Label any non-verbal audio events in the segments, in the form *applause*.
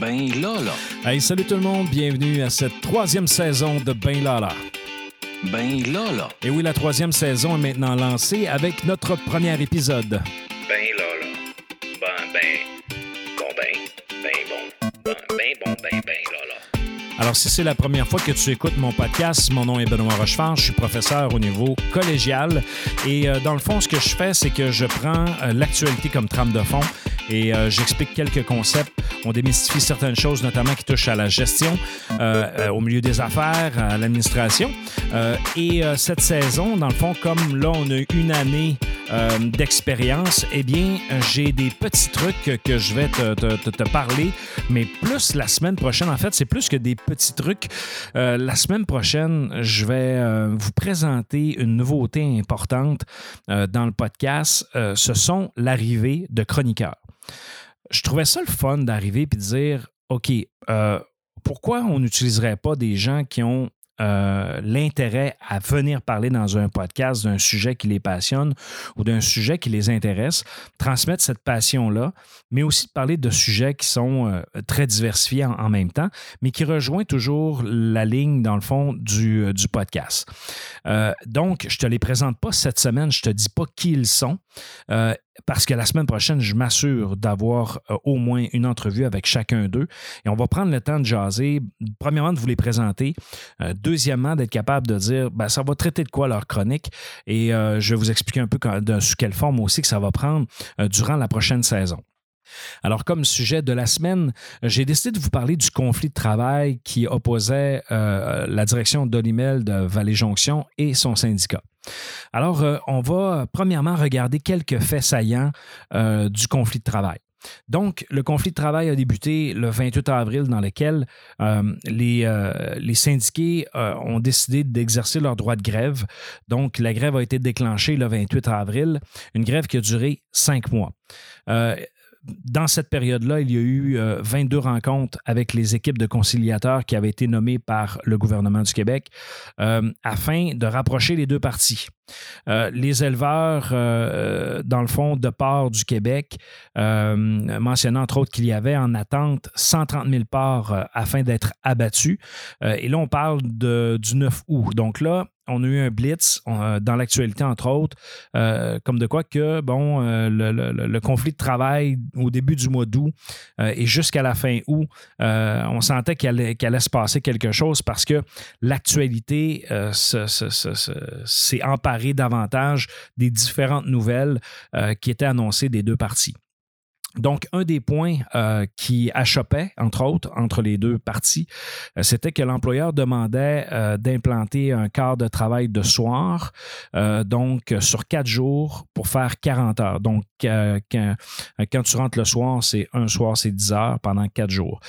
Ben là. Hey, salut tout le monde, bienvenue à cette troisième saison de Ben Lala. Ben là. Et oui, la troisième saison est maintenant lancée avec notre premier épisode. Alors, si c'est la première fois que tu écoutes mon podcast, mon nom est Benoît Rochefort, je suis professeur au niveau collégial. Et euh, dans le fond, ce que je fais, c'est que je prends euh, l'actualité comme trame de fond et euh, j'explique quelques concepts. On démystifie certaines choses, notamment qui touchent à la gestion, euh, euh, au milieu des affaires, à l'administration. Et cette saison, dans le fond, comme là, on a une année euh, d'expérience, eh bien, j'ai des petits trucs que je vais te, parler, mais plus la semaine prochaine. En fait, c'est plus que des petits trucs. Euh, la semaine prochaine, je vais euh, vous présenter une nouveauté importante dans le podcast. Ce sont l'arrivée de chroniqueurs. Je trouvais ça le fun d'arriver et de dire OK, pourquoi on n'utiliserait pas des gens qui ont euh, l'intérêt à venir parler dans un podcast d'un sujet qui les passionne ou d'un sujet qui les intéresse, transmettre cette passion-là, mais aussi de parler de sujets qui sont euh, très diversifiés en, même temps, mais qui rejoignent toujours la ligne, dans le fond, du, euh, du podcast. Donc, je ne te les présente pas cette semaine, je ne te dis pas qui ils sont. Parce que la semaine prochaine, je m'assure d'avoir euh, au moins une entrevue avec chacun d'eux. Et on va prendre le temps de jaser. Premièrement, de vous les présenter. Euh, deuxièmement, d'être capable de dire ben, ça va traiter de quoi leur chronique? Et euh, je vais vous expliquer un peu sous quelle forme aussi que ça va prendre durant la prochaine saison. Alors, comme sujet de la semaine, j'ai décidé de vous parler du conflit de travail qui opposait euh, la direction d'Olimel de Vallée-Jonction et son syndicat. Alors, euh, on va premièrement regarder quelques faits saillants euh, du conflit de travail. Donc, le conflit de travail a débuté le 28 avril dans lequel les, syndiqués ont décidé d'exercer leur droit de grève. Donc, la grève a été déclenchée le 28 avril, une grève qui a duré cinq mois. Euh, dans cette période-là, il y a eu euh, 22 rencontres avec les équipes de conciliateurs qui avaient été nommées par le gouvernement du Québec euh, afin de rapprocher les deux parties. Euh, les éleveurs, euh, dans le fond, de part du Québec, euh, mentionnant entre autres qu'il y avait en attente 130 000 parts euh, afin d'être abattus. Euh, et là, on parle du 9 août. Donc là, on a eu un blitz euh, dans l'actualité, entre autres, euh, comme de quoi que, bon, euh, le, conflit de travail au début du mois d'août et jusqu'à la fin août, on sentait qu'il allait, se passer quelque chose parce que l'actualité se- se- se- se- s'est emparée davantage des différentes nouvelles qui étaient annoncées des deux parties. Donc, un des points euh, qui achoppait, entre autres, entre les deux parties, euh, c'était que l'employeur demandait euh, d'implanter un quart de travail de soir, donc sur quatre jours pour faire 40 heures. Donc, quand, tu rentres le soir, c'est un soir, c'est 10 heures pendant quatre jours.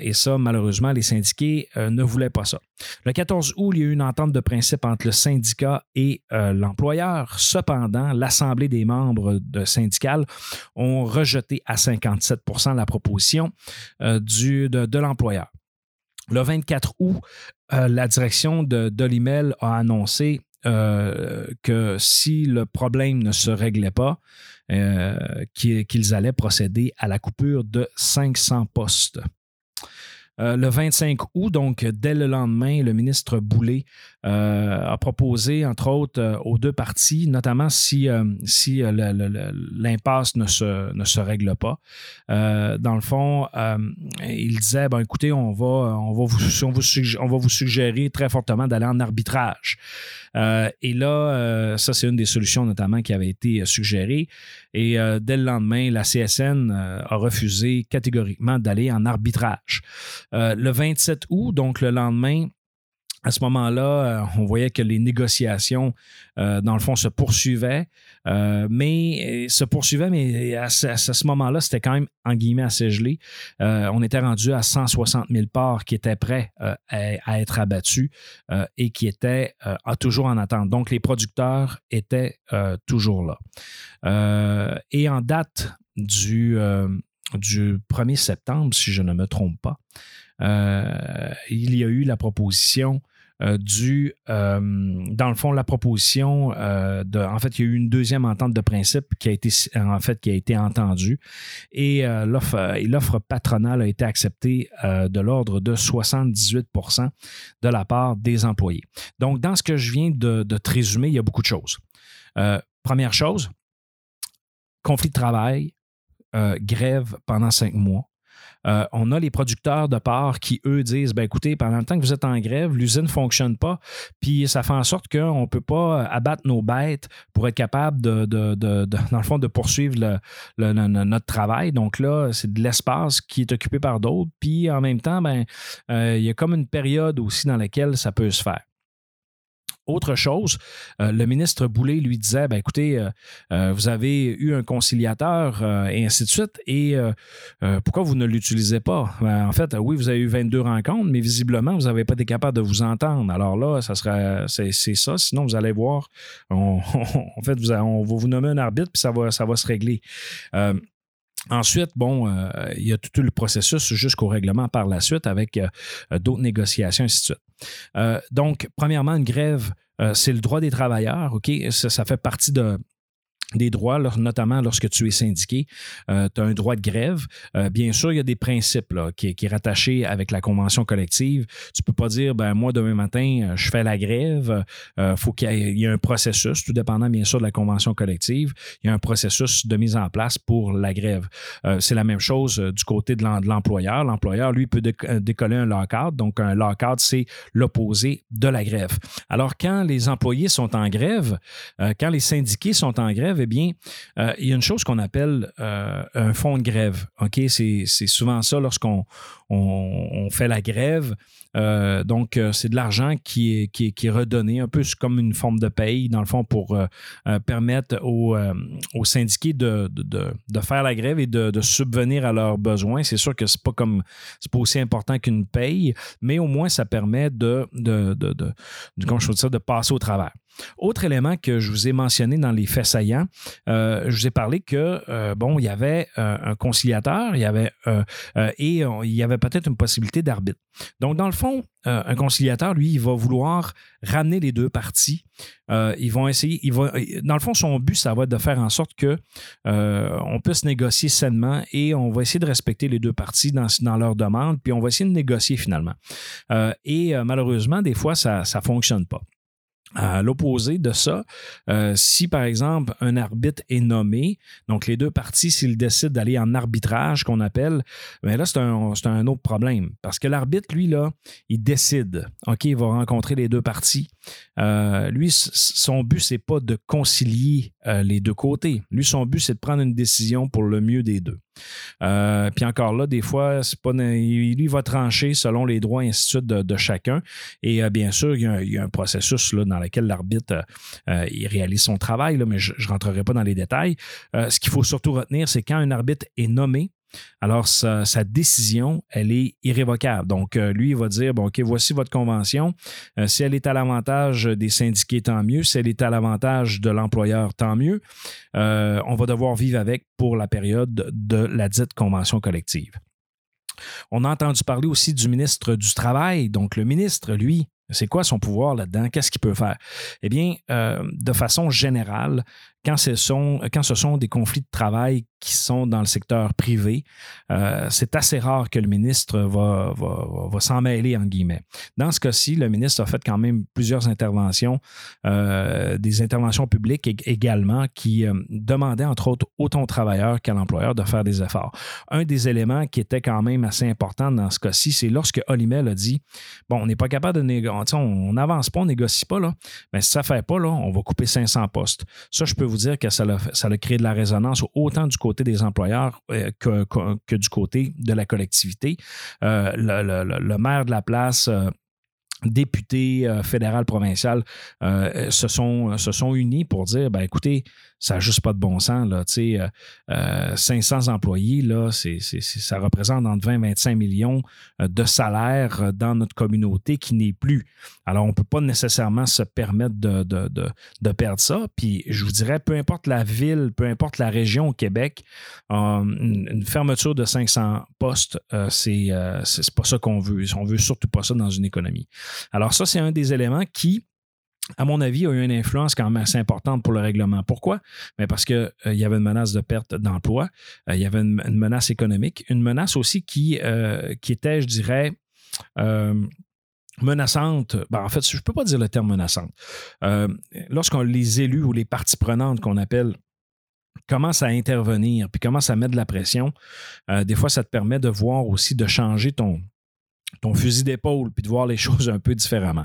Et ça, malheureusement, les syndiqués ne voulaient pas ça. Le 14 août, il y a eu une entente de principe entre le syndicat et l'employeur. Cependant, l'Assemblée des membres de syndicales ont rejeté à 57% la proposition euh, du, de, l'employeur. Le 24 août, euh, la direction de Dolimel a annoncé euh, que si le problème ne se réglait pas, qu'ils allaient procéder à la coupure de 500 postes. Euh, le 25 août, donc dès le lendemain, le ministre Boulay euh, a proposé, entre autres, euh, aux deux parties, notamment si, si l'impasse ne se, ne se règle pas. Dans le fond, il disait ben, écoutez, on va, on, va vous, on, vous on va vous suggérer très fortement d'aller en arbitrage. Euh, et là, euh, ça, c'est une des solutions notamment qui avait été euh, suggérée. Et dès le lendemain, la CSN a refusé catégoriquement d'aller en arbitrage. Le 27 août, donc le lendemain, à ce moment-là, euh, on voyait que les négociations, euh, dans le fond, se poursuivaient, euh, mais se poursuivaient, mais à ce, moment-là, c'était quand même, en guillemets, assez gelé. On était rendu à 160 000 parts qui étaient prêts à, être abattus et qui étaient toujours en attente. Donc, les producteurs étaient toujours là. Et en date du, euh, du 1er septembre, si je ne me trompe pas, il y a eu la proposition euh, du, euh, dans le fond, la proposition euh, de, en fait, il y a eu une deuxième entente de principe qui a été, entendue et l'offre, patronale a été acceptée de l'ordre de 78% de la part des employés. Donc, dans ce que je viens de, de résumer, il y a beaucoup de choses. première chose, conflit de travail, grève pendant cinq mois. Euh, on a les producteurs de porc qui, eux, disent ben, écoutez, pendant le temps que vous êtes en grève, l'usine ne fonctionne pas, puis ça fait en sorte qu'on ne peut pas abattre nos bêtes pour être capable de, dans le fond, de poursuivre notre travail. Donc là, c'est de l'espace qui est occupé par d'autres, puis en même temps, ben, euh, il y a comme une période aussi dans laquelle ça peut se faire. Autre chose, euh, le ministre Boulay lui disait ben, écoutez, euh, euh, vous avez eu un conciliateur et ainsi de suite, et pourquoi vous ne l'utilisez pas? Ben, En fait, oui, vous avez eu 22 rencontres, mais visiblement, vous n'avez pas été capable de vous entendre. Alors là, ça sera, c'est, ça. Sinon, vous allez voir, *laughs* en fait, on va vous nommer un arbitre, puis ça va, ça va se régler. Ensuite, bon, il y a tout le processus jusqu'au règlement par la suite avec d'autres négociations, ainsi de suite. Donc, premièrement, une grève, c'est le droit des travailleurs, OK? ça fait partie de, des droits, notamment lorsque tu es syndiqué, euh, tu as un droit de grève. Euh, bien sûr, il y a des principes qui, qui est rattaché avec la convention collective. Tu peux pas dire, ben moi, demain matin, euh, je fais la grève. Il faut qu'il y, ait un processus, tout dépendant bien sûr de la convention collective. Il y a un processus de mise en place pour la grève. C'est la même chose du côté de l'employeur. L'employeur, lui, peut décoller un lockout. Donc, un lockout, c'est l'opposé de la grève. Alors, quand les employés sont en grève, quand les syndiqués sont en grève, eh bien, euh, il y a une chose qu'on appelle euh, un fonds de grève. C'est souvent ça lorsqu'on on, fait la grève. Euh, donc, c'est de l'argent qui est, qui, est, redonné, un peu comme une forme de paye, dans le fond, pour permettre aux, syndiqués de, faire la grève et de, subvenir à leurs besoins. C'est sûr que c'est pas comme c'est pas aussi important qu'une paye, mais au moins ça permet de, de, de, de, de passer au travers. Autre élément que je vous ai mentionné dans les faits saillants, euh, je vous ai parlé que, euh, bon, il y avait euh, un conciliateur, il y avait, et il y avait peut-être une possibilité d'arbitre. Donc, dans le fond, un conciliateur, lui, il va vouloir ramener les deux parties. ils vont essayer, dans le fond, son but, ça va être de faire en sorte que on puisse négocier sainement et on va essayer de respecter les deux parties dans, dans leurs demandes, puis on va essayer de négocier finalement. et malheureusement, des fois, ça ne fonctionne pas. À l'opposé de ça, euh, si par exemple un arbitre est nommé, donc les deux parties, s'ils décident d'aller en arbitrage, qu'on appelle, bien là, c'est un, un, autre problème. Parce que l'arbitre, lui, là, il décide. OK, il va rencontrer les deux parties. Euh, lui, son but, c'est pas de concilier euh, les deux côtés. Lui, son but, c'est de prendre une décision pour le mieux des deux. Puis encore là, des fois, pas, lui va trancher selon les droits et ainsi de suite de, chacun. Et bien sûr, il y, a un, processus là, dans lequel l'arbitre euh, il réalise son travail, mais je ne rentrerai pas dans les détails. ce qu'il faut surtout retenir, c'est quand un arbitre est nommé, alors, sa, décision, elle est irrévocable. Donc, euh, lui, il va dire, bon, OK, voici votre convention. Euh, si elle est à l'avantage des syndiqués, tant mieux. Si elle est à l'avantage de l'employeur, tant mieux. Euh, on va devoir vivre avec pour la période de la dite convention collective. On a entendu parler aussi du ministre du Travail. Donc, le ministre, lui, c'est quoi son pouvoir là-dedans? Qu'est-ce qu'il peut faire? Eh bien, de façon générale, quand ce sont, quand ce sont des conflits de travail qui sont dans le secteur privé, euh, c'est assez rare que le ministre va, va, s'en mêler, en guillemets. Dans ce cas-ci, le ministre a fait quand même plusieurs interventions, euh, des interventions publiques également, qui euh, demandaient, entre autres, autant aux travailleurs qu'à l'employeur de faire des efforts. Un des éléments qui était quand même assez important dans ce cas-ci, c'est lorsque Olimel a dit, bon, on n'est pas capable de négocier, on n'avance pas, on négocie pas, là, mais si ça ne fait pas, là, on va couper 500 postes. Ça, je peux vous dire que ça a, créé de la résonance autant du côté des employeurs euh, que, du côté de la collectivité. Euh, le, maire de la place euh, député fédéral, provincial se, sont, se sont unis pour dire ben, écoutez, ça n'a juste pas de bon sens. Là. Tu sais, euh, euh, 500 employés, là, ça représente entre 20 et 25 millions euh, de salaires dans notre communauté qui n'est plus. Alors, on ne peut pas nécessairement se permettre de, de- de- perdre ça. Puis, je vous dirais, peu importe la ville, peu importe la région au Québec, euh, une, fermeture de 500 postes, euh, c'est, pas ça qu'on veut. On veut surtout pas ça dans une économie. Alors, ça, c'est un des éléments qui à mon avis, a eu une influence quand même assez importante pour le règlement. Pourquoi? Mais parce qu'il y avait une menace de perte d'emploi, euh, il y avait une, menace économique, une menace aussi qui, euh, qui était, je dirais, euh, menaçante. Ben, en fait, je ne peux pas dire le terme menaçante. Euh, lorsqu'on les élus ou les parties prenantes qu'on appelle commencent à intervenir puis commencent à mettre de la pression, euh, des fois, ça te permet de voir aussi, de changer ton, ton fusil d'épaule puis de voir les *laughs* choses un peu différemment.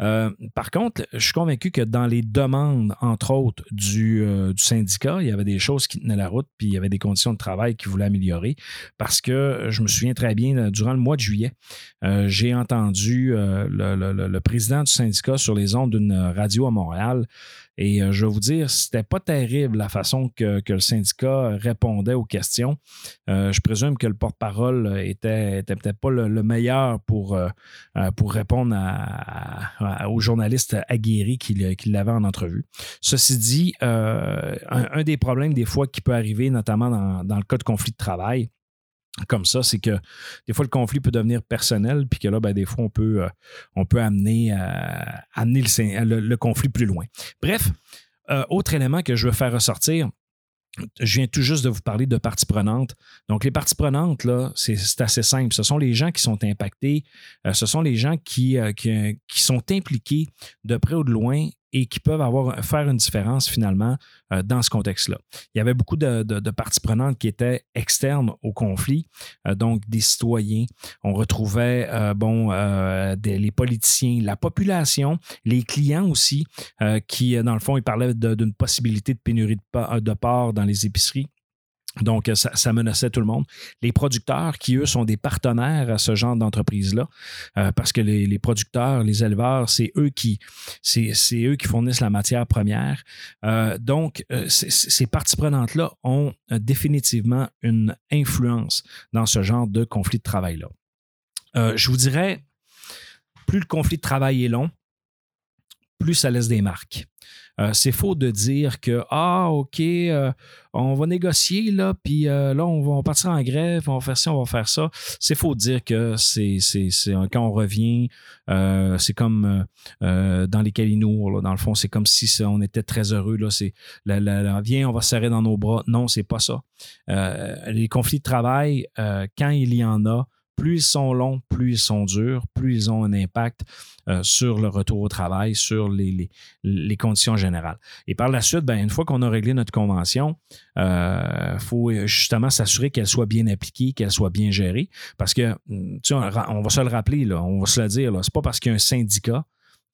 Euh, par contre, je suis convaincu que dans les demandes, entre autres, du, euh, du syndicat, il y avait des choses qui tenaient la route, puis il y avait des conditions de travail qui voulaient améliorer. Parce que je me souviens très bien, euh, durant le mois de juillet, j'ai entendu le président du syndicat sur les ondes d'une radio à Montréal. Et euh, je vais vous dire, c'était pas terrible la façon que, que le syndicat répondait aux questions. Euh, je présume que le porte-parole était, était peut-être pas le, le meilleur pour, euh, pour répondre aux journalistes aguerris qui, qui l'avaient en entrevue. Ceci dit, un, un des problèmes des fois qui peut arriver, notamment dans, dans le cas de conflit de travail, comme ça, c'est que des fois le conflit peut devenir personnel, puis que là, ben, des fois, on peut, euh, on peut amener, euh, amener le, conflit plus loin. Bref, euh, autre élément que je veux faire ressortir, je viens tout juste de vous parler de parties prenantes. Donc, les parties prenantes, là, c'est assez simple. Ce sont les gens qui sont impactés, ce sont les gens qui, qui sont impliqués de près ou de loin et qui peuvent avoir, faire une différence finalement euh, dans ce contexte-là. Il y avait beaucoup de, parties prenantes qui étaient externes au conflit, euh, donc des citoyens. On retrouvait euh, bon, des- les politiciens, la population, les clients aussi, qui, dans le fond, ils parlaient d'une possibilité de pénurie de, de porc dans les épiceries. Donc, ça, ça menaçait tout le monde. Les producteurs, qui eux sont des partenaires à ce genre d'entreprise-là, euh, parce que les, producteurs, les éleveurs, c'est eux qui, eux qui fournissent la matière première. Euh, donc, euh, ces parties prenantes-là ont définitivement une influence dans ce genre de conflit de travail-là. Je vous dirais, plus le conflit de travail est long, plus ça laisse des marques. Euh, c'est faux de dire que, ah, OK, euh, on va négocier, là, puis euh, là, on va, partir en grève, on va faire ça, on va faire ça. C'est faux de dire que c'est, quand on revient, c'est comme dans les Calinours, là, dans le fond, c'est comme si on était très heureux, là, c'est, la, la- viens, on va se serrer dans nos bras. Non, c'est pas ça. Les conflits de travail, quand il y en a, plus ils sont longs, plus ils sont durs, plus ils ont un impact euh, sur le retour au travail, sur les, conditions générales. Et par la suite, ben, une fois qu'on a réglé notre convention, il faut justement s'assurer qu'elle soit bien appliquée, qu'elle soit bien gérée. Parce que, tu sais, on, va se le rappeler, là, on va se le dire, ce n'est pas parce qu'il y a un syndicat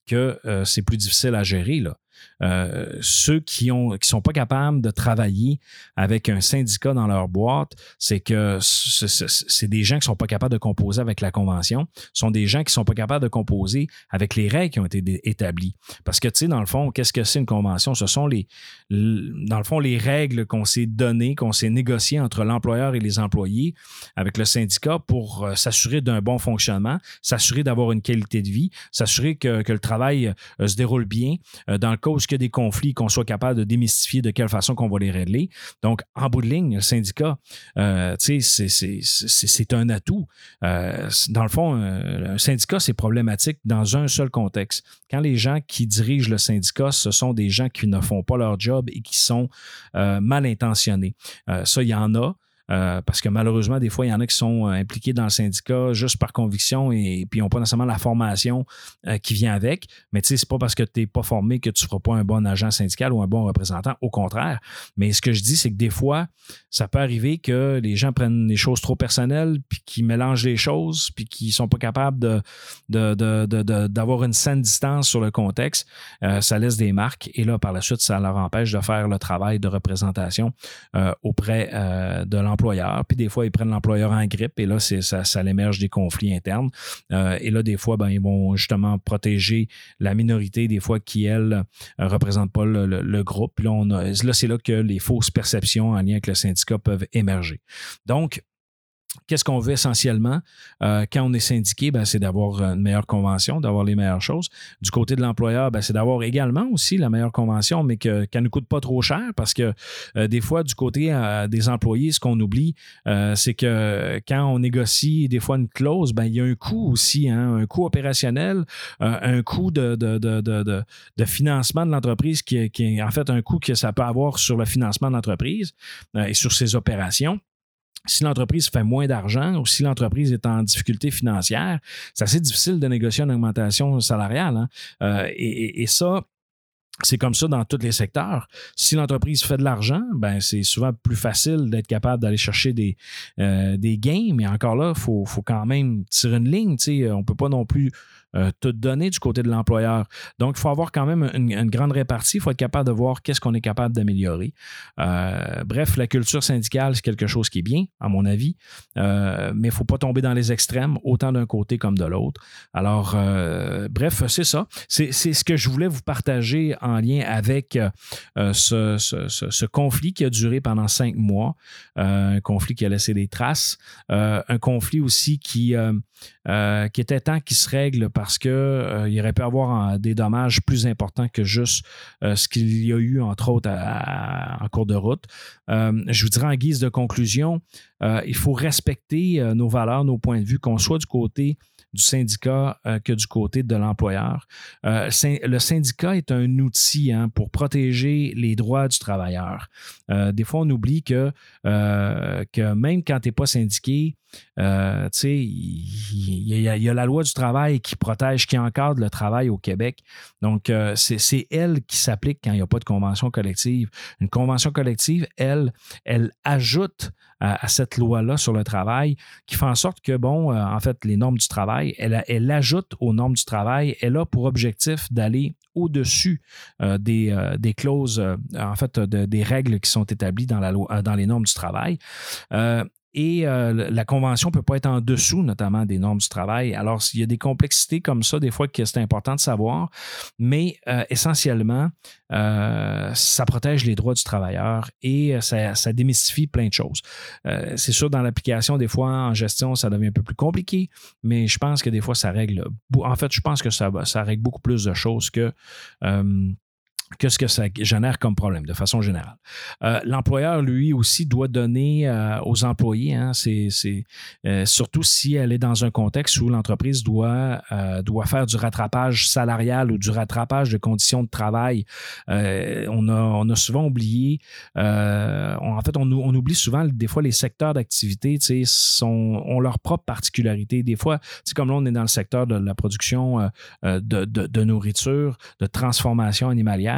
que euh, c'est plus difficile à gérer. Là. Euh, ceux qui ne qui sont pas capables de travailler avec un syndicat dans leur boîte, c'est que c'est- des gens qui sont pas capables de composer avec la convention, sont des gens qui sont pas capables de composer avec les règles qui ont été établies. Parce que, tu sais, dans le fond, qu'est-ce que c'est une convention? Ce sont les, dans le fond, les règles qu'on s'est données, qu'on s'est négociées entre l'employeur et les employés avec le syndicat pour euh, s'assurer d'un bon fonctionnement, s'assurer d'avoir une qualité de vie, s'assurer que, que le travail euh, se déroule bien. Dans le cas où il y a des conflits, qu'on soit capable de démystifier de quelle façon qu'on va les régler. Donc, en bout de ligne, le syndicat, euh, c'est- un atout. Euh, dans le fond, euh, un syndicat, c'est problématique dans un seul contexte. Quand les gens qui dirigent le syndicat, ce sont des gens qui ne font pas leur job et qui sont euh, mal intentionnés. Ça, il y en a. Euh, parce que malheureusement, des fois, il y en a qui sont euh, impliqués dans le syndicat juste par conviction et, puis ils n'ont pas nécessairement la formation euh, qui vient avec. Mais tu sais, c'est pas parce que tu n'es pas formé que tu ne feras pas un bon agent syndical ou un bon représentant. Au contraire. Mais ce que je dis, c'est que des fois, ça peut arriver que les gens prennent les choses trop personnelles, puis qu'ils mélangent les choses, puis qu'ils ne sont pas capables de, de- de- de- d'avoir une saine distance sur le contexte. Ça laisse des marques. Et là, par la suite, ça leur empêche de faire le travail de représentation auprès de l'employeur puis des fois, ils prennent l'employeur en grippe, et là, ça, ça émerge des conflits internes. Euh, et là, des fois, ben, ils vont justement protéger la minorité, des fois, qui, elle, ne représente pas le, groupe. Puis là, là, c'est là que les fausses perceptions en lien avec le syndicat peuvent émerger. Donc, Qu'est-ce qu'on veut essentiellement? Euh, quand on est syndiqué? Ben, c'est d'avoir une meilleure convention, d'avoir les meilleures choses. Du côté de l'employeur, ben, c'est d'avoir également aussi la meilleure convention, mais que- qu'elle ne coûte pas trop cher parce que euh, des fois, du côté euh, des employés, ce qu'on oublie, euh, c'est que quand on négocie des fois une clause, ben, il y a un coût aussi, hein, un coût opérationnel, euh, un coût de, de, de, de, financement de l'entreprise qui, qui est en fait un coût que ça peut avoir sur le financement de l'entreprise euh, et sur ses opérations si l'entreprise fait moins d'argent ou si l'entreprise est en difficulté financière, c'est assez difficile de négocier une augmentation salariale. hein. Euh, et, ça, c'est comme ça dans tous les secteurs. Si l'entreprise fait de l'argent, ben c'est souvent plus facile d'être capable d'aller chercher des, euh, gains, mais encore là, il faut, faut quand même tirer une ligne. On ne peut pas non plus euh, tout donner du côté de l'employeur. Donc, il faut avoir quand même une, grande répartie. Il faut être capable de voir qu'est-ce qu'on est capable d'améliorer. Euh, bref, la culture syndicale, c'est quelque chose qui est bien, à mon avis, Euh, mais il ne faut pas tomber dans les extrêmes, autant d'un côté comme de l'autre. Alors, euh, bref, c'est ça. C'est ce que je voulais vous partager en lien avec ce, ce- conflit qui a duré pendant cinq mois, un conflit qui a laissé des traces, un conflit aussi qui, qui était temps qu'il se règle parce qu'il il aurait pu avoir euh, des dommages plus importants que juste euh, ce qu'il y a eu, entre autres, en cours de route. Euh, je vous dirais en guise de conclusion, euh, il faut respecter euh, nos valeurs, nos points de vue, qu'on soit du côté du syndicat euh, que du côté de l'employeur. Le syndicat est un outil hein, pour protéger les droits du travailleur. Des fois, on oublie que, que même quand tu n'es pas syndiqué, euh, il y, a- la loi du travail qui protège, qui encadre le travail au Québec. Donc, c'est elle qui s'applique quand il n'y a pas de convention collective. Une convention collective, elle, elle ajoute à, cette loi-là sur le travail qui fait en sorte que, bon, euh, en fait, les normes du travail, elle, elle ajoute aux normes du travail, elle a pour objectif d'aller au-dessus euh, des, euh, des clauses, en fait, de- des règles qui sont établies dans, la loi, dans les normes du travail. Et euh, la convention ne peut pas être en dessous, notamment des normes du travail. Alors, il y a des complexités comme ça, des fois, que c'est important de savoir, mais euh, essentiellement, euh, ça protège les droits du travailleur et ça, démystifie plein de choses. C'est sûr, dans l'application, des fois, en gestion, ça devient un peu plus compliqué, mais je pense que des fois, ça règle. En fait, je pense que ça règle beaucoup plus de choses que. Euh, que ça génère comme problème, de façon générale. Euh, L'employeur, lui aussi, doit donner euh, aux employés, hein, euh, surtout si elle est dans un contexte où l'entreprise doit, doit faire du rattrapage salarial ou du rattrapage de conditions de travail. On, a, on a souvent oublié, en fait, on, on oublie souvent des fois les secteurs d'activité, ont leur propre particularité. Des fois, comme là, on est dans le secteur de la production de, de- de nourriture, de transformation animalière.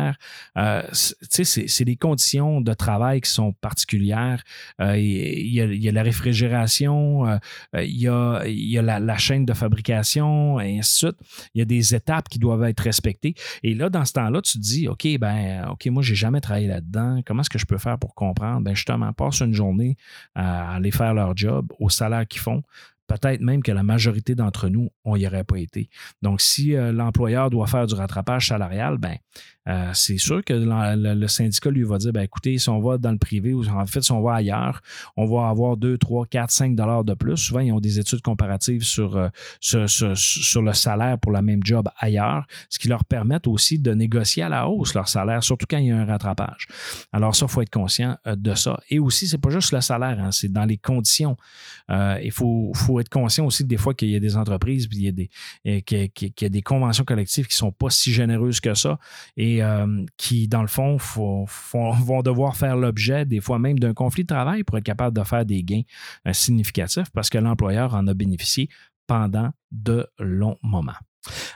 Euh, c'est- des conditions de travail qui sont particulières. Euh, Il y, a, la réfrigération, euh, il y a, la chaîne de fabrication, et ainsi de suite. Il y a des étapes qui doivent être respectées. Et là, dans ce temps-là, tu te dis, OK, ben, OK, moi, j'ai jamais travaillé là-dedans. Comment est-ce que je peux faire pour comprendre? Ben, justement, passe une journée à aller faire leur job au salaire qu'ils font. Peut-être même que la majorité d'entre nous, on n'y aurait pas été. Donc, si euh, l'employeur doit faire du rattrapage salarial, ben, euh, c'est sûr que le, syndicat lui va dire ben, écoutez, si on va dans le privé ou en fait, si on va ailleurs, on va avoir 2, 3, 4, 5 dollars de plus. Souvent, ils ont des études comparatives sur, euh, sur, sur- le salaire pour la même job ailleurs, ce qui leur permet aussi de négocier à la hausse leur salaire, surtout quand il y a un rattrapage. Alors, ça, il faut être conscient de ça. Et aussi, c'est pas juste le salaire, hein, c'est dans les conditions. Il faut, faut être conscient aussi des fois qu'il y a des entreprises, puis il y a des, et qu'il qu'il- y a des conventions collectives qui sont pas si généreuses que ça et euh, qui, dans le fond, *laughs* vont devoir faire l'objet des fois même d'un conflit de travail pour être capable de faire des gains euh, significatifs parce que l'employeur en a bénéficié pendant de longs moments.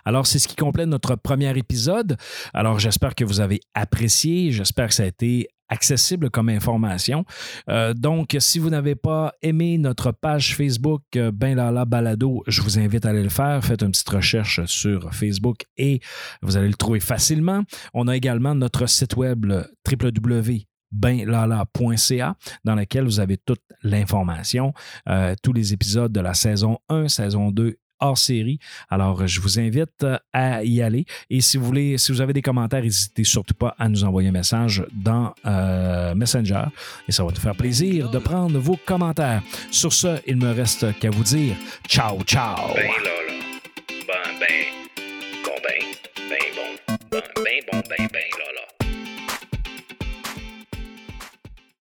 Alors, c'est ce qui complète notre premier épisode. Alors, j'espère que vous avez apprécié. J'espère que ça a été accessible comme information. Euh, donc, si vous n'avez pas aimé notre page Facebook euh, Ben Lala Balado, je vous invite à aller le faire. Faites une petite recherche sur Facebook et vous allez le trouver facilement. On a également notre site web le benlala.ca, dans laquelle vous avez toute l'information, euh, tous les épisodes de la saison 1, saison 2 hors série. Alors, je vous invite à y aller. Et si vous voulez, si vous avez des commentaires, n'hésitez surtout pas à nous envoyer un message dans euh, Messenger. Et ça va nous faire plaisir de prendre vos commentaires. Sur ce, il me reste qu'à vous dire ciao, ciao.